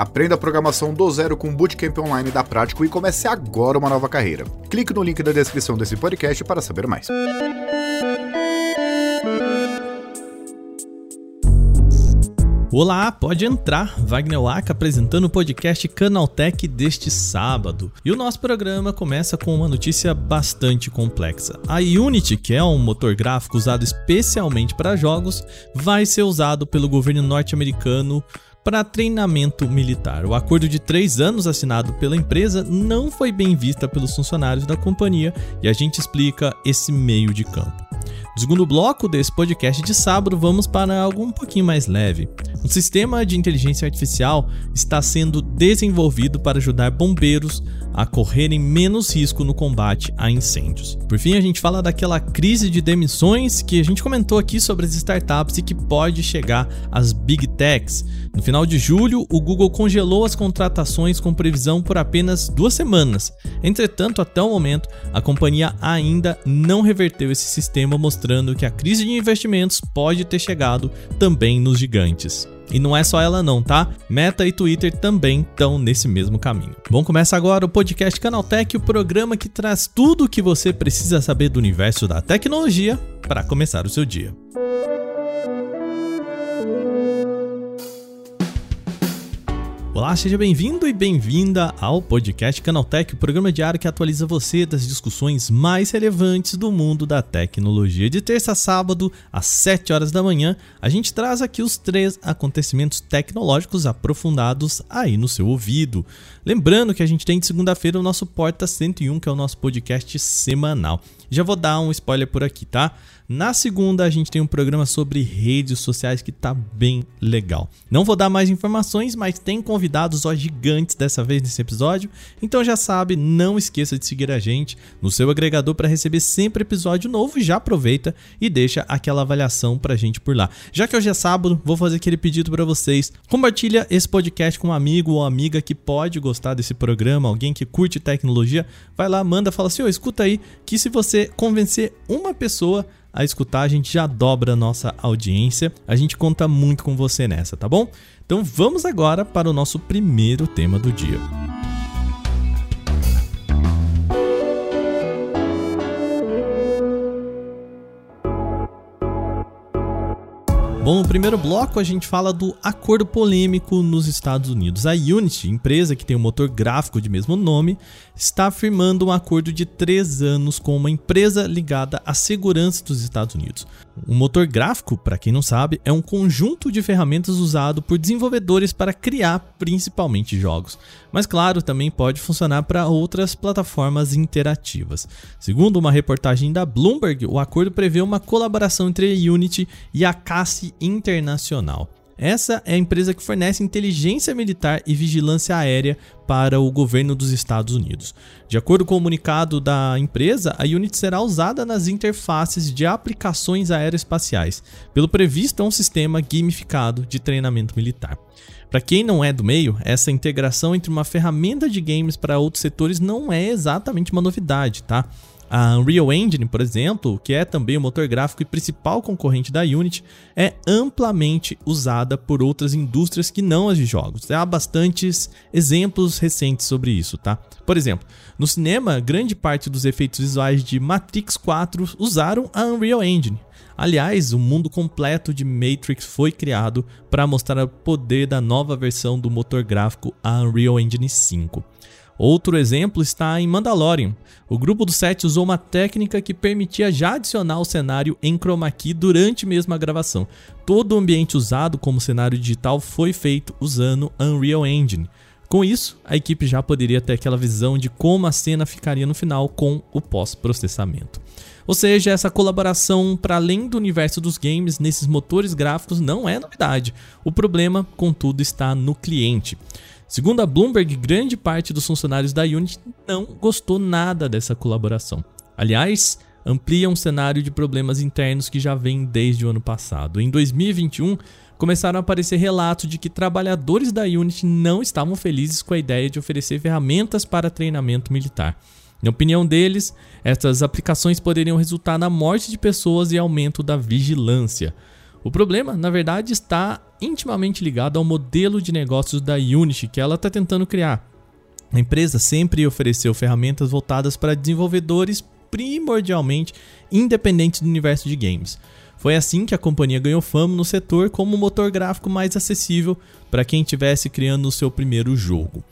Aprenda a programação do zero com o Bootcamp Online da Prático e comece agora uma nova carreira. Clique no link da descrição desse podcast para saber mais. Olá, pode entrar. Wagner Waka apresentando o podcast Canaltech deste sábado. E o nosso programa começa com uma notícia bastante complexa. A Unity, que é um motor gráfico usado especialmente para jogos, vai ser usado pelo governo norte-americano para treinamento militar. O acordo de três anos assinado pela empresa não foi bem vista pelos funcionários da companhia e a gente explica esse meio de campo. No segundo bloco desse podcast de sábado, vamos para algo um pouquinho mais leve. Um sistema de inteligência artificial está sendo desenvolvido para ajudar bombeiros a correrem menos risco no combate a incêndios. Por fim, a gente fala daquela crise de demissões que a gente comentou aqui sobre as startups e que pode chegar às big techs. No final de julho, o Google congelou as contratações com previsão por apenas duas semanas. Entretanto, até o momento, a companhia ainda não reverteu esse sistema, mostrando que a crise de investimentos pode ter chegado também nos gigantes. E não é só ela não, tá? Meta e Twitter também estão nesse mesmo caminho. Bom, começa agora o podcast Canaltech, o programa que traz tudo o que você precisa saber do universo da tecnologia para começar o seu dia. Olá, seja bem-vindo e bem-vinda ao podcast Canaltech, o programa diário que atualiza você das discussões mais relevantes do mundo da tecnologia. De terça a sábado, às 7 horas da manhã, a gente traz aqui os três acontecimentos tecnológicos aprofundados aí no seu ouvido. Lembrando que a gente tem de segunda-feira o nosso Porta 101, que é o nosso podcast semanal. Já vou dar um spoiler por aqui, tá? Na segunda, a gente tem um programa sobre redes sociais que tá bem legal. Não vou dar mais informações, mas tem convidados ó, gigantes dessa vez nesse episódio. Então já sabe, não esqueça de seguir a gente no seu agregador para receber sempre episódio novo. Já aproveita e deixa aquela avaliação pra gente por lá. Já que hoje é sábado, vou fazer aquele pedido para vocês. Compartilha esse podcast com um amigo ou amiga que pode gostar desse programa, alguém que curte tecnologia. Vai lá, manda, fala assim: "Ô, escuta aí, que se você convencer uma pessoa a escutar, a gente já dobra a nossa audiência. A gente conta muito com você nessa, tá bom? Então vamos agora para o nosso primeiro tema do dia. Bom, no primeiro bloco a gente fala do acordo polêmico nos Estados Unidos. A Unity, empresa que tem um motor gráfico de mesmo nome, está firmando um acordo de três anos com uma empresa ligada à segurança dos Estados Unidos. Um motor gráfico, para quem não sabe, é um conjunto de ferramentas usado por desenvolvedores para criar principalmente jogos. Mas claro, também pode funcionar para outras plataformas interativas. Segundo uma reportagem da Bloomberg, o acordo prevê uma colaboração entre a Unity e a CASI Internacional. Essa é a empresa que fornece inteligência militar e vigilância aérea para o governo dos Estados Unidos. De acordo com o comunicado da empresa, a Unity será usada nas interfaces de aplicações aeroespaciais. Pelo previsto, é um sistema gamificado de treinamento militar. Para quem não é do meio, essa integração entre uma ferramenta de games para outros setores não é exatamente uma novidade, tá? A Unreal Engine, por exemplo, que é também o motor gráfico e principal concorrente da Unity, é amplamente usada por outras indústrias que não as de jogos. Há bastantes exemplos recentes sobre isso, tá? Por exemplo, no cinema, grande parte dos efeitos visuais de Matrix 4 usaram a Unreal Engine. Aliás, o mundo completo de Matrix foi criado para mostrar o poder da nova versão do motor gráfico, a Unreal Engine 5. Outro exemplo está em Mandalorian. O grupo do set usou uma técnica que permitia já adicionar o cenário em chroma key durante mesmo a gravação. Todo o ambiente usado como cenário digital foi feito usando Unreal Engine. Com isso, a equipe já poderia ter aquela visão de como a cena ficaria no final com o pós-processamento. Ou seja, essa colaboração para além do universo dos games nesses motores gráficos não é novidade. O problema, contudo, está no cliente. Segundo a Bloomberg, grande parte dos funcionários da Unity não gostou nada dessa colaboração. Aliás, amplia um cenário de problemas internos que já vem desde o ano passado. Em 2021, começaram a aparecer relatos de que trabalhadores da Unity não estavam felizes com a ideia de oferecer ferramentas para treinamento militar. Na opinião deles, essas aplicações poderiam resultar na morte de pessoas e aumento da vigilância. O problema, na verdade, está intimamente ligado ao modelo de negócios da Unity que ela está tentando criar. A empresa sempre ofereceu ferramentas voltadas para desenvolvedores primordialmente independentes do universo de games. Foi assim que a companhia ganhou fama no setor como o motor gráfico mais acessível para quem estivesse criando o seu primeiro jogo.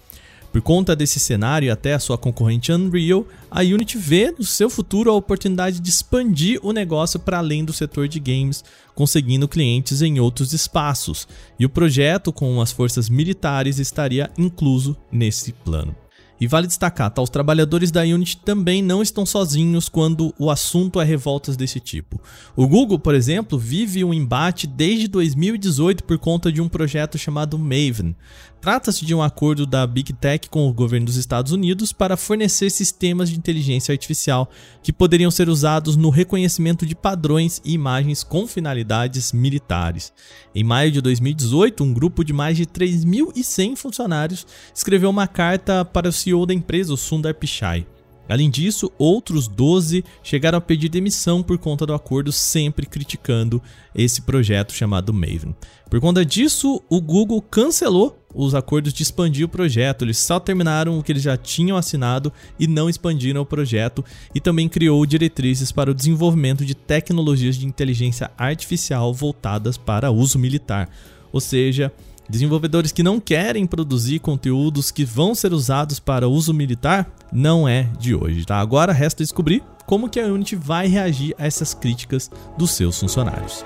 Por conta desse cenário e até a sua concorrente Unreal, a Unity vê no seu futuro a oportunidade de expandir o negócio para além do setor de games, conseguindo clientes em outros espaços. E o projeto com as forças militares estaria incluso nesse plano. E vale destacar, tá, os trabalhadores da Unity também não estão sozinhos quando o assunto é revoltas desse tipo. O Google, por exemplo, vive um embate desde 2018 por conta de um projeto chamado Maven. Trata-se de um acordo da Big Tech com o governo dos Estados Unidos para fornecer sistemas de inteligência artificial que poderiam ser usados no reconhecimento de padrões e imagens com finalidades militares. Em maio de 2018, um grupo de mais de 3.100 funcionários escreveu uma carta para o CEO da empresa, o Sundar Pichai. Além disso, outros 12 chegaram a pedir demissão por conta do acordo, sempre criticando esse projeto chamado Maven. Por conta disso, o Google cancelou os acordos de expandir o projeto, eles só terminaram o que eles já tinham assinado e não expandiram o projeto, e também criou diretrizes para o desenvolvimento de tecnologias de inteligência artificial voltadas para uso militar. Ou seja, Desenvolvedores que não querem produzir conteúdos que vão ser usados para uso militar não é de hoje, tá? Agora resta descobrir como que a Unity vai reagir a essas críticas dos seus funcionários.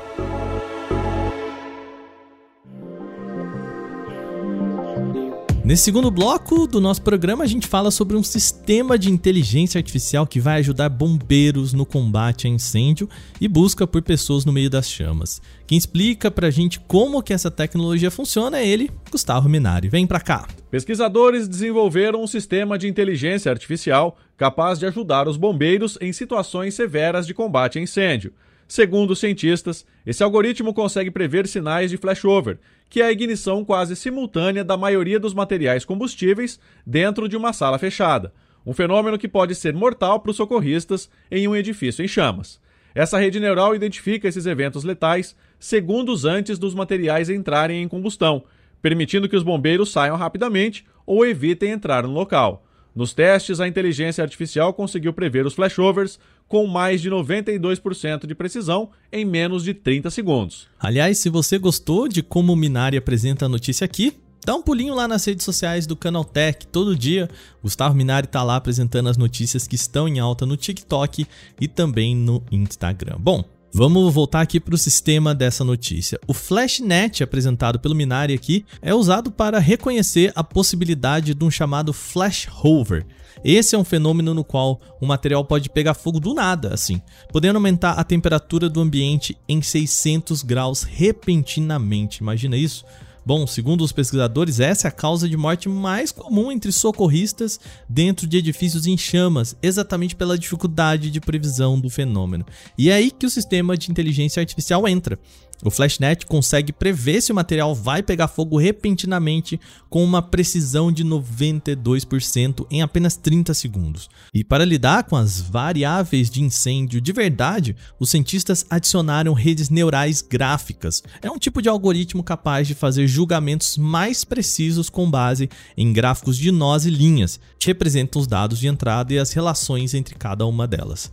Nesse segundo bloco do nosso programa, a gente fala sobre um sistema de inteligência artificial que vai ajudar bombeiros no combate a incêndio e busca por pessoas no meio das chamas. Quem explica pra gente como que essa tecnologia funciona é ele, Gustavo Minari. Vem pra cá. Pesquisadores desenvolveram um sistema de inteligência artificial capaz de ajudar os bombeiros em situações severas de combate a incêndio. Segundo os cientistas, esse algoritmo consegue prever sinais de flashover, que é a ignição quase simultânea da maioria dos materiais combustíveis dentro de uma sala fechada, um fenômeno que pode ser mortal para os socorristas em um edifício em chamas. Essa rede neural identifica esses eventos letais segundos antes dos materiais entrarem em combustão, permitindo que os bombeiros saiam rapidamente ou evitem entrar no local. Nos testes, a inteligência artificial conseguiu prever os flashovers com mais de 92% de precisão em menos de 30 segundos. Aliás, se você gostou de como o Minari apresenta a notícia aqui, dá um pulinho lá nas redes sociais do Canaltech. Todo dia, Gustavo Minari está lá apresentando as notícias que estão em alta no TikTok e também no Instagram. Bom, Vamos voltar aqui para o sistema dessa notícia. O FlashNet, apresentado pelo Minari aqui, é usado para reconhecer a possibilidade de um chamado flashover. Esse é um fenômeno no qual o material pode pegar fogo do nada, assim, podendo aumentar a temperatura do ambiente em 600 graus repentinamente. Imagina isso? Bom, segundo os pesquisadores, essa é a causa de morte mais comum entre socorristas dentro de edifícios em chamas, exatamente pela dificuldade de previsão do fenômeno. E é aí que o sistema de inteligência artificial entra. O FlashNet consegue prever se o material vai pegar fogo repentinamente com uma precisão de 92% em apenas 30 segundos. E para lidar com as variáveis de incêndio de verdade, os cientistas adicionaram redes neurais gráficas. É um tipo de algoritmo capaz de fazer julgamentos mais precisos com base em gráficos de nós e linhas, que representam os dados de entrada e as relações entre cada uma delas.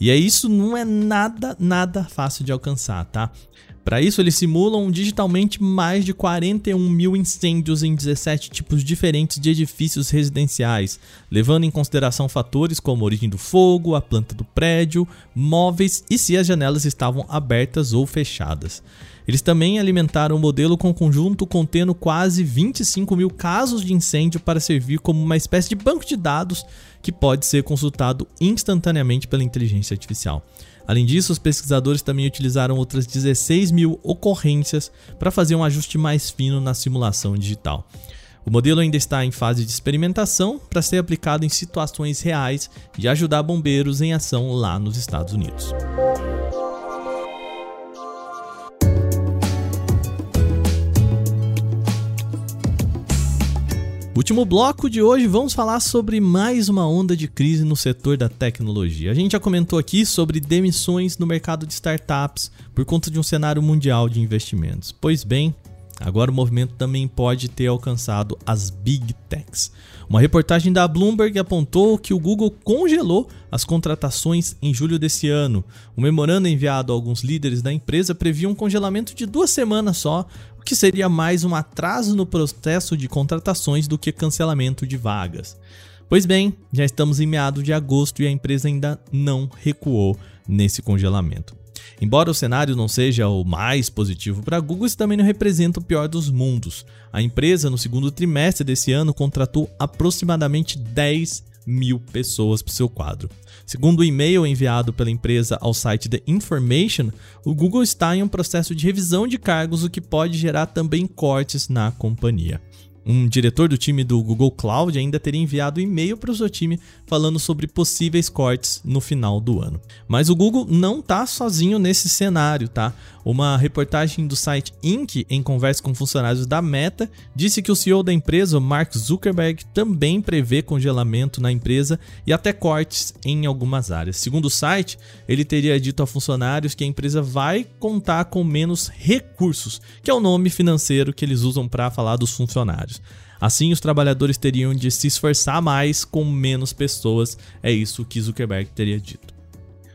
E é isso não é nada, nada fácil de alcançar, tá? Para isso, eles simulam digitalmente mais de 41 mil incêndios em 17 tipos diferentes de edifícios residenciais, levando em consideração fatores como a origem do fogo, a planta do prédio, móveis e se as janelas estavam abertas ou fechadas. Eles também alimentaram o modelo com um conjunto contendo quase 25 mil casos de incêndio para servir como uma espécie de banco de dados que pode ser consultado instantaneamente pela inteligência artificial. Além disso, os pesquisadores também utilizaram outras 16 mil ocorrências para fazer um ajuste mais fino na simulação digital. O modelo ainda está em fase de experimentação para ser aplicado em situações reais e ajudar bombeiros em ação lá nos Estados Unidos. Último bloco de hoje, vamos falar sobre mais uma onda de crise no setor da tecnologia. A gente já comentou aqui sobre demissões no mercado de startups por conta de um cenário mundial de investimentos. Pois bem, agora o movimento também pode ter alcançado as big techs. Uma reportagem da Bloomberg apontou que o Google congelou as contratações em julho desse ano. O memorando enviado a alguns líderes da empresa previa um congelamento de duas semanas só, que seria mais um atraso no processo de contratações do que cancelamento de vagas. Pois bem, já estamos em meados de agosto e a empresa ainda não recuou nesse congelamento. Embora o cenário não seja o mais positivo para a Google, isso também não representa o pior dos mundos. A empresa, no segundo trimestre desse ano, contratou aproximadamente 10 mil pessoas para o seu quadro. Segundo o e-mail enviado pela empresa ao site The Information, o Google está em um processo de revisão de cargos, o que pode gerar também cortes na companhia. Um diretor do time do Google Cloud ainda teria enviado e-mail para o seu time falando sobre possíveis cortes no final do ano. Mas o Google não está sozinho nesse cenário, tá? Uma reportagem do site Inc., em conversa com funcionários da Meta, disse que o CEO da empresa, Mark Zuckerberg, também prevê congelamento na empresa e até cortes em algumas áreas. Segundo o site, ele teria dito a funcionários que a empresa vai contar com menos recursos, que é o nome financeiro que eles usam para falar dos funcionários. Assim, os trabalhadores teriam de se esforçar mais com menos pessoas, é isso que Zuckerberg teria dito.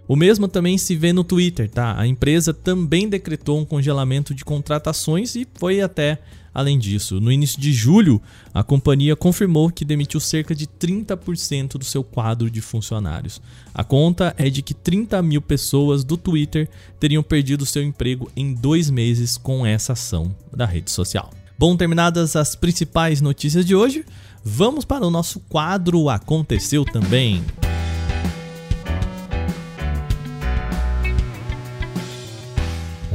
O mesmo também se vê no Twitter, tá? A empresa também decretou um congelamento de contratações e foi até além disso. No início de julho, a companhia confirmou que demitiu cerca de 30% do seu quadro de funcionários. A conta é de que 30 mil pessoas do Twitter teriam perdido seu emprego em dois meses com essa ação da rede social. Bom, terminadas as principais notícias de hoje, vamos para o nosso quadro Aconteceu Também.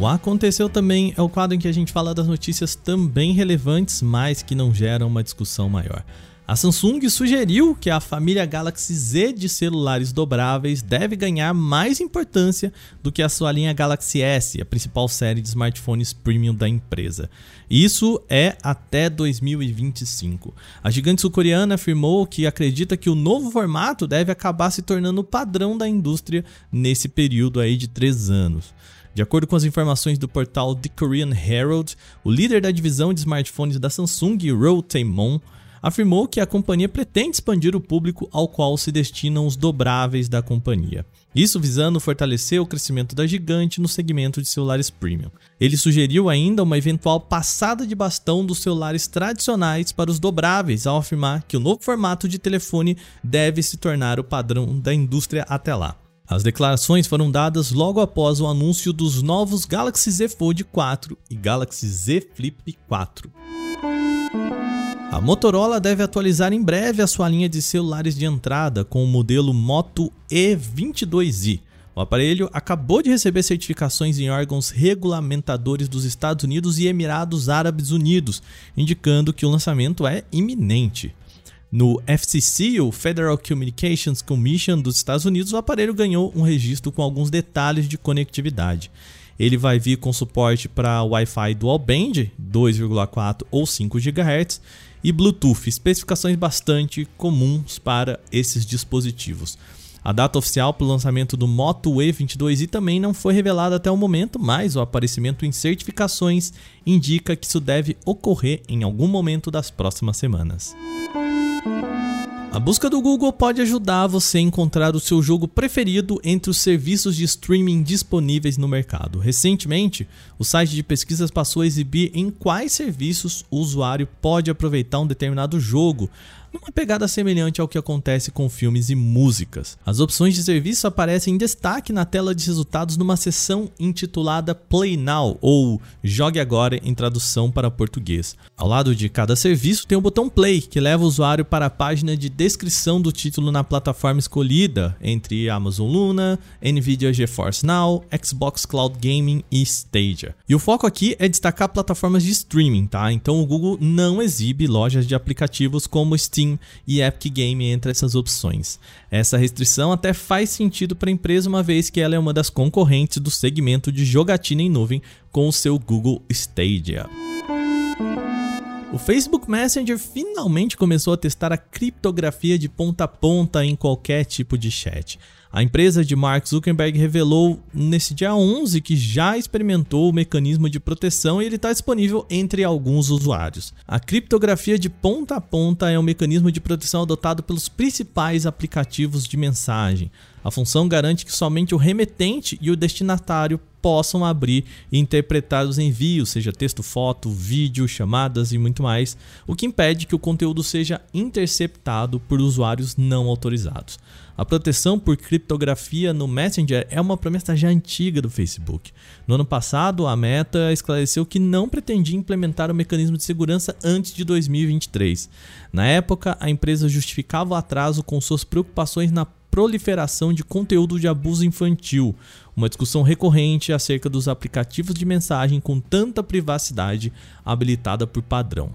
O Aconteceu Também é o quadro em que a gente fala das notícias também relevantes, mas que não geram uma discussão maior. A Samsung sugeriu que a família Galaxy Z de celulares dobráveis deve ganhar mais importância do que a sua linha Galaxy S, a principal série de smartphones premium da empresa. Isso é até 2025. A gigante sul-coreana afirmou que acredita que o novo formato deve acabar se tornando o padrão da indústria nesse período aí de três anos. De acordo com as informações do portal The Korean Herald, o líder da divisão de smartphones da Samsung, Ro Tae-mon, afirmou que a companhia pretende expandir o público ao qual se destinam os dobráveis da companhia. Isso visando fortalecer o crescimento da gigante no segmento de celulares premium. Ele sugeriu ainda uma eventual passada de bastão dos celulares tradicionais para os dobráveis, ao afirmar que o novo formato de telefone deve se tornar o padrão da indústria até lá. As declarações foram dadas logo após o anúncio dos novos Galaxy Z Fold 4 e Galaxy Z Flip 4. A Motorola deve atualizar em breve a sua linha de celulares de entrada com o modelo Moto E22i. O aparelho acabou de receber certificações em órgãos regulamentadores dos Estados Unidos e Emirados Árabes Unidos, indicando que o lançamento é iminente. No FCC, o Federal Communications Commission dos Estados Unidos, o aparelho ganhou um registro com alguns detalhes de conectividade. Ele vai vir com suporte para Wi-Fi Dual Band 2,4 ou 5 GHz e Bluetooth, especificações bastante comuns para esses dispositivos. A data oficial para o lançamento do Moto E22i também não foi revelada até o momento, mas o aparecimento em certificações indica que isso deve ocorrer em algum momento das próximas semanas. A busca do Google pode ajudar você a encontrar o seu jogo preferido entre os serviços de streaming disponíveis no mercado. Recentemente, o site de pesquisas passou a exibir em quais serviços o usuário pode aproveitar um determinado jogo, numa pegada semelhante ao que acontece com filmes e músicas. As opções de serviço aparecem em destaque na tela de resultados numa seção intitulada Play Now ou Jogue Agora em tradução para português. Ao lado de cada serviço tem o botão Play, que leva o usuário para a página de descrição do título na plataforma escolhida, entre Amazon Luna, Nvidia GeForce Now, Xbox Cloud Gaming e Stadia. E o foco aqui é destacar plataformas de streaming, tá? Então o Google não exibe lojas de aplicativos como Steam e Epic Game entre essas opções. Essa restrição até faz sentido para a empresa, uma vez que ela é uma das concorrentes do segmento de jogatina em nuvem com o seu Google Stadia. O Facebook Messenger finalmente começou a testar a criptografia de ponta a ponta em qualquer tipo de chat. A empresa de Mark Zuckerberg revelou nesse dia 11 que já experimentou o mecanismo de proteção e ele está disponível entre alguns usuários. A criptografia de ponta a ponta é um mecanismo de proteção adotado pelos principais aplicativos de mensagem. A função garante que somente o remetente e o destinatário possam abrir e interpretar os envios, seja texto, foto, vídeo, chamadas e muito mais, o que impede que o conteúdo seja interceptado por usuários não autorizados. A proteção por criptografia no Messenger é uma promessa já antiga do Facebook. No ano passado, a Meta esclareceu que não pretendia implementar o mecanismo de segurança antes de 2023. Na época, a empresa justificava o atraso com suas preocupações na proliferação de conteúdo de abuso infantil, uma discussão recorrente acerca dos aplicativos de mensagem com tanta privacidade habilitada por padrão.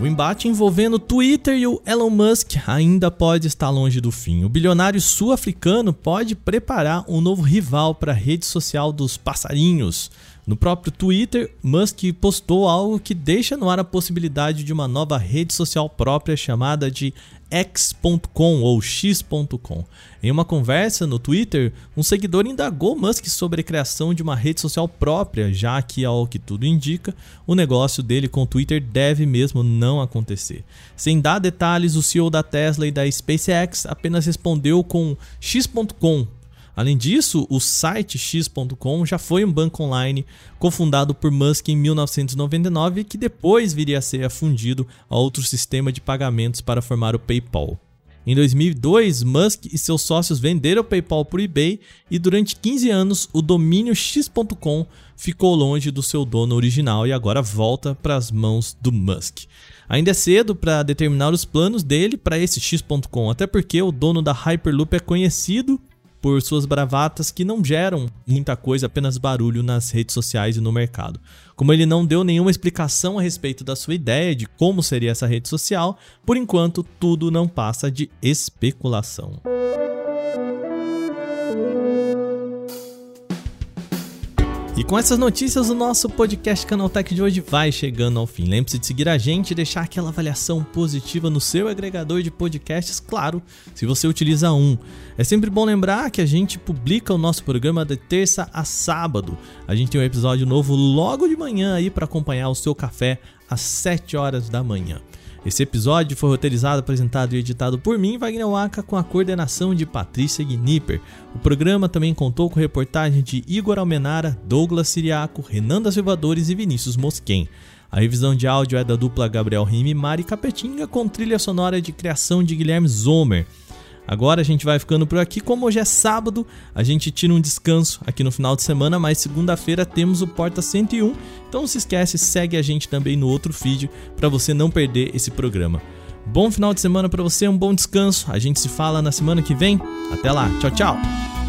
O embate envolvendo Twitter e o Elon Musk ainda pode estar longe do fim. O bilionário sul-africano pode preparar um novo rival para a rede social dos passarinhos. No próprio Twitter, Musk postou algo que deixa no ar a possibilidade de uma nova rede social própria chamada de X.com ou X.com. Em uma conversa no Twitter, um seguidor indagou Musk sobre a criação de uma rede social própria, já que, ao que tudo indica, o negócio dele com o Twitter deve mesmo não acontecer. Sem dar detalhes, o CEO da Tesla e da SpaceX apenas respondeu com X.com Além disso, o site X.com já foi um banco online cofundado por Musk em 1999 que depois viria a ser afundido a outro sistema de pagamentos para formar o PayPal. Em 2002, Musk e seus sócios venderam o PayPal por eBay e durante 15 anos o domínio X.com ficou longe do seu dono original e agora volta para as mãos do Musk. Ainda é cedo para determinar os planos dele para esse X.com, até porque o dono da Hyperloop é conhecido por suas bravatas que não geram muita coisa, apenas barulho nas redes sociais e no mercado. Como ele não deu nenhuma explicação a respeito da sua ideia de como seria essa rede social, por enquanto tudo não passa de especulação. E com essas notícias, o nosso podcast Canaltech de hoje vai chegando ao fim. Lembre-se de seguir a gente e deixar aquela avaliação positiva no seu agregador de podcasts, claro, se você utiliza um. É sempre bom lembrar que a gente publica o nosso programa de terça a sábado. A gente tem um episódio novo logo de manhã aí para acompanhar o seu café às 7 horas da manhã. Esse episódio foi roteirizado, apresentado e editado por mim, Wagner Waka, com a coordenação de Patrícia Gnipper. O programa também contou com reportagem de Igor Almenara, Douglas Siriaco, Renan das Silvadores e Vinícius Mosquen. A revisão de áudio é da dupla Gabriel Rime e Mari Capetinga, com trilha sonora de criação de Guilherme Zomer. Agora a gente vai ficando por aqui. Como hoje é sábado, a gente tira um descanso aqui no final de semana, mas segunda-feira temos o Porta 101. Então não se esquece, segue a gente também no outro feed para você não perder esse programa. Bom final de semana para você, um bom descanso. A gente se fala na semana que vem. Até lá, tchau, tchau.